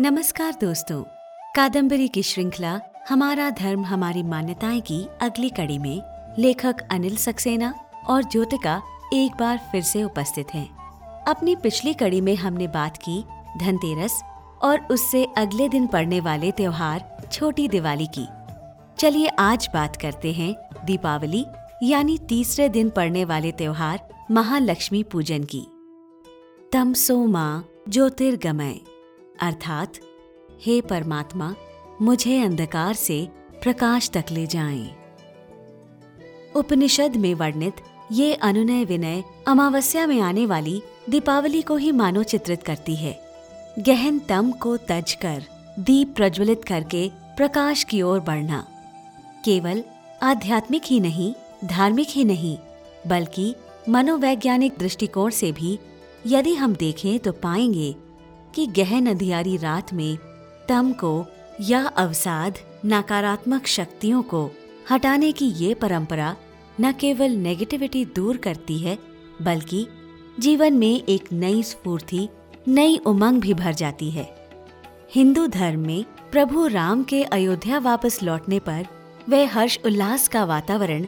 नमस्कार दोस्तों। कादम्बरी की श्रृंखला हमारा धर्म हमारी मान्यताएँ की अगली कड़ी में लेखक अनिल सक्सेना और ज्योतिका एक बार फिर से उपस्थित हैं। अपनी पिछली कड़ी में हमने बात की धनतेरस और उससे अगले दिन पड़ने वाले त्योहार छोटी दिवाली की। चलिए आज बात करते हैं दीपावली यानी तीसरे दिन पड़ने वाले त्योहार महालक्ष्मी पूजन की। तमसो माँ ज्योतिर्गमय। अर्थात, हे परमात्मा, मुझे अंधकार से प्रकाश तक ले जाएँ। उपनिषद में वर्णित ये अनुनय विनय अमावस्या में आने वाली दीपावली को ही मानो चित्रित करती है गहन तम को तज कर, दीप प्रज्वलित करके प्रकाश की ओर बढ़ना केवल आध्यात्मिक ही नहीं, धार्मिक ही नहीं, बल्कि मनोवैज्ञानिक दृष्टिकोण से भी यदि हम देखें तो पाएँगे कि गहन अंधियारी रात में तम को या अवसाद नकारात्मक शक्तियों को हटाने की ये परंपरा न केवल नेगेटिविटी दूर करती है, बल्कि जीवन में एक नई स्फूर्ति, नई उमंग भी भर जाती है। हिंदू धर्म में प्रभु राम के अयोध्या वापस लौटने पर वह हर्ष उल्लास का वातावरण,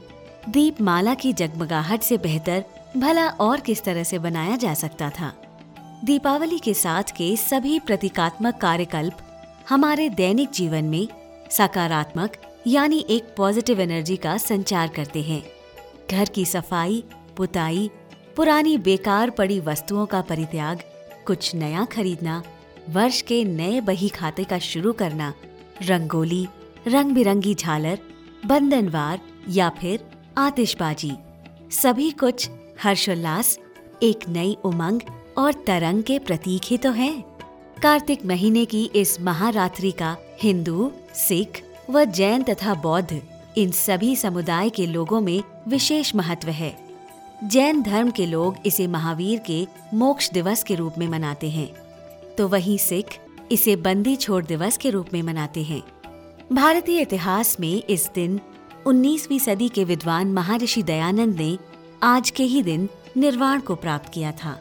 दीपमाला की जगमगाहट से बेहतर, भला और किस तरह से बनाया जा सकता था। दीपावली के साथ के सभी प्रतीकात्मक कार्यकल्प हमारे दैनिक जीवन में सकारात्मक, यानी एक पॉजिटिव एनर्जी का संचार करते हैं। घर की सफ़ाई, पुताई, पुरानी बेकार पड़ी वस्तुओं का परित्याग, कुछ नया खरीदना, वर्ष के नए बही खाते का शुरू करना, रंगोली रंग बिरंगी झालर, बंधनवार या फिर आतिशबाजी, सभी कुछ हर्षोल्लास, एक नई उमंग और तरंग के प्रतीक ही तो हैं। कार्तिक महीने की इस महारात्रि का हिंदू, सिख व जैन तथा बौद्ध, इन सभी समुदाय के लोगों में विशेष महत्व है। जैन धर्म के लोग इसे महावीर के मोक्ष दिवस के रूप में मनाते हैं। तो वहीं सिख इसे बंदी छोड़ दिवस के रूप में मनाते हैं। भारतीय इतिहास में इस दिन 19वीं सदी के विद्वान महर्षि दयानंद ने आज के ही दिन निर्वाण को प्राप्त किया था।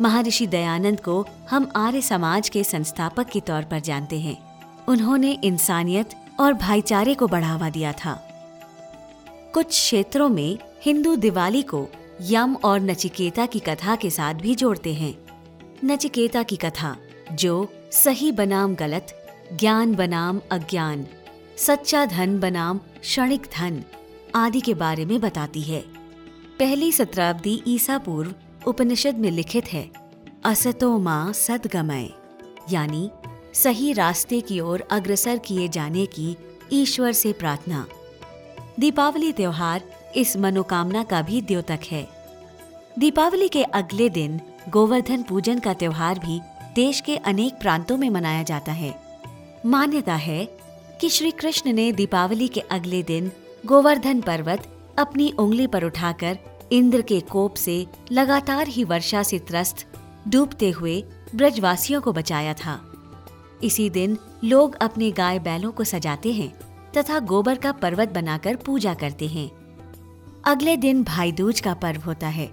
महर्षि दयानंद को हम आर्य समाज के संस्थापक के तौर पर जानते हैं। उन्होंने इंसानियत और भाईचारे को बढ़ावा दिया था। कुछ क्षेत्रों में हिंदू दिवाली को यम और नचिकेता की कथा के साथ भी जोड़ते हैं। नचिकेता की कथा, जो सही बनाम गलत, ज्ञान बनाम अज्ञान, सच्चा धन बनाम क्षणिक धन आदि के बारे में बताती है। पहली शताब्दी ईसा पूर्व उपनिषद में लिखित है, असतो माँ सदगमय, यानी सही रास्ते की ओर अग्रसर किए जाने की ईश्वर से प्रार्थना। दीपावली त्योहार इस मनोकामना का भी द्योतक है। दीपावली के अगले दिन गोवर्धन पूजन का त्योहार भी देश के अनेक प्रांतों में मनाया जाता है। मान्यता है कि श्री कृष्ण ने दीपावली के अगले दिन गोवर्धन पर्वत अपनी उंगली पर उठाकर इंद्र के कोप से लगातार ही वर्षा से त्रस्त, डूबते हुए ब्रजवासियों को बचाया था। इसी दिन लोग अपने गाय बैलों को सजाते हैं तथा गोबर का पर्वत बनाकर पूजा करते हैं। अगले दिन भाई दूज का पर्व होता है।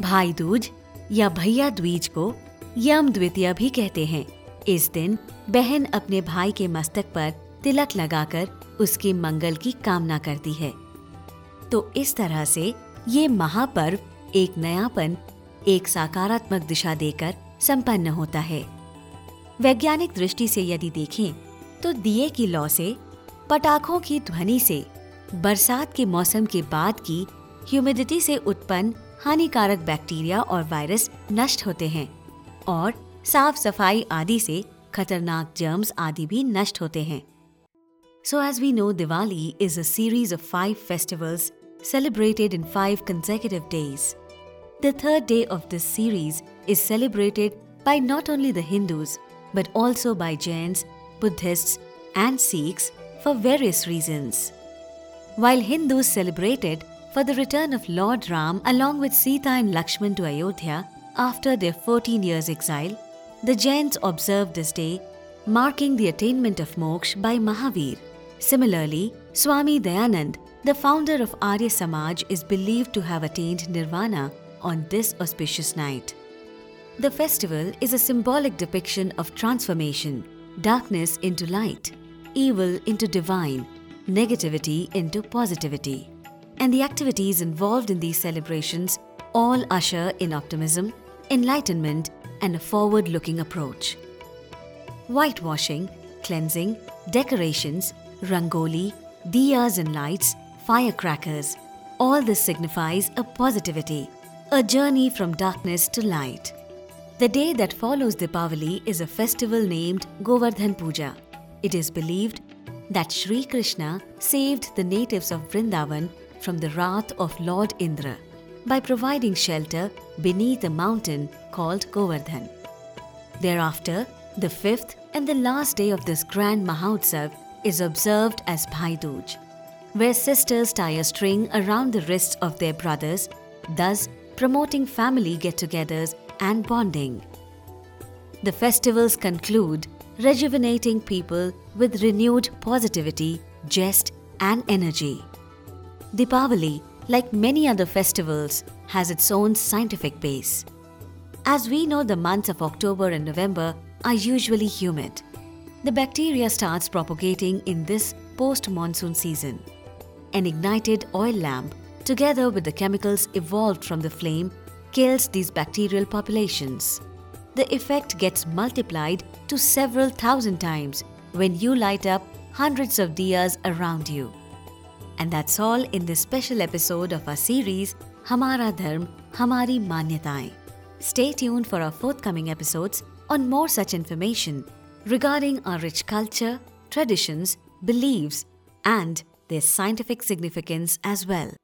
भाई दूज या भैया द्वीज को यम द्वितीय भी कहते हैं। इस दिन बहन अपने भाई के मस्तक पर तिलक लगाकर उसके मंगल की कामना करती है। तो इस तरह से ये महापर्व एक नयापन, एक सकारात्मक दिशा देकर संपन्न होता है। वैज्ञानिक दृष्टि से यदि देखें तो दिए की लौ से, पटाखों की ध्वनि से, बरसात के मौसम के बाद की ह्यूमिडिटी से उत्पन्न हानिकारक बैक्टीरिया और वायरस नष्ट होते हैं और साफ़ सफ़ाई आदि से खतरनाक जर्म्स आदि भी नष्ट होते हैं। So as we know Diwali is a series of five festivals celebrated in five consecutive days. The third day of this series is celebrated by not only the Hindus but also by Jains, Buddhists, and Sikhs for various reasons. While Hindus celebrated for the return of Lord Ram along with Sita and Lakshman to Ayodhya after their 14 years' exile, the Jains observed this day, marking the attainment of moksha by Mahavir. Similarly, Swami Dayanand, the founder of Arya Samaj, is believed to have attained nirvana on this auspicious night. The festival is a symbolic depiction of transformation, darkness into light, evil into divine, negativity into positivity. And the activities involved in these celebrations all usher in optimism, enlightenment, and a forward looking approach. Whitewashing, cleansing, decorations, rangoli, diyas and lights, firecrackers, all this signifies a positivity, a journey from darkness to light. The day that follows Deepavali is a festival named Govardhan Puja. It is believed that Sri Krishna saved the natives of Vrindavan from the wrath of Lord Indra by providing shelter beneath a mountain called Govardhan. Thereafter, the fifth and the last day of this grand Mahotsav is observed as Bhai Dooj, where sisters tie a string around the wrists of their brothers, thus promoting family get togethers and bonding. The festivals conclude rejuvenating people with renewed positivity, jest, and energy. Deepavali, like many other festivals, has its own scientific base. As we know, the months of October and November are usually humid. The bacteria starts propagating in this post-monsoon season. An ignited oil lamp, together with the chemicals evolved from the flame, kills these bacterial populations. The effect gets multiplied to several thousand times when you light up hundreds of diyas around you. And that's all in this special episode of our series Hamara Dharm, Hamari Manyataएं. Stay tuned for our forthcoming episodes on more such information regarding our rich culture, traditions, beliefs, and their scientific significance as well.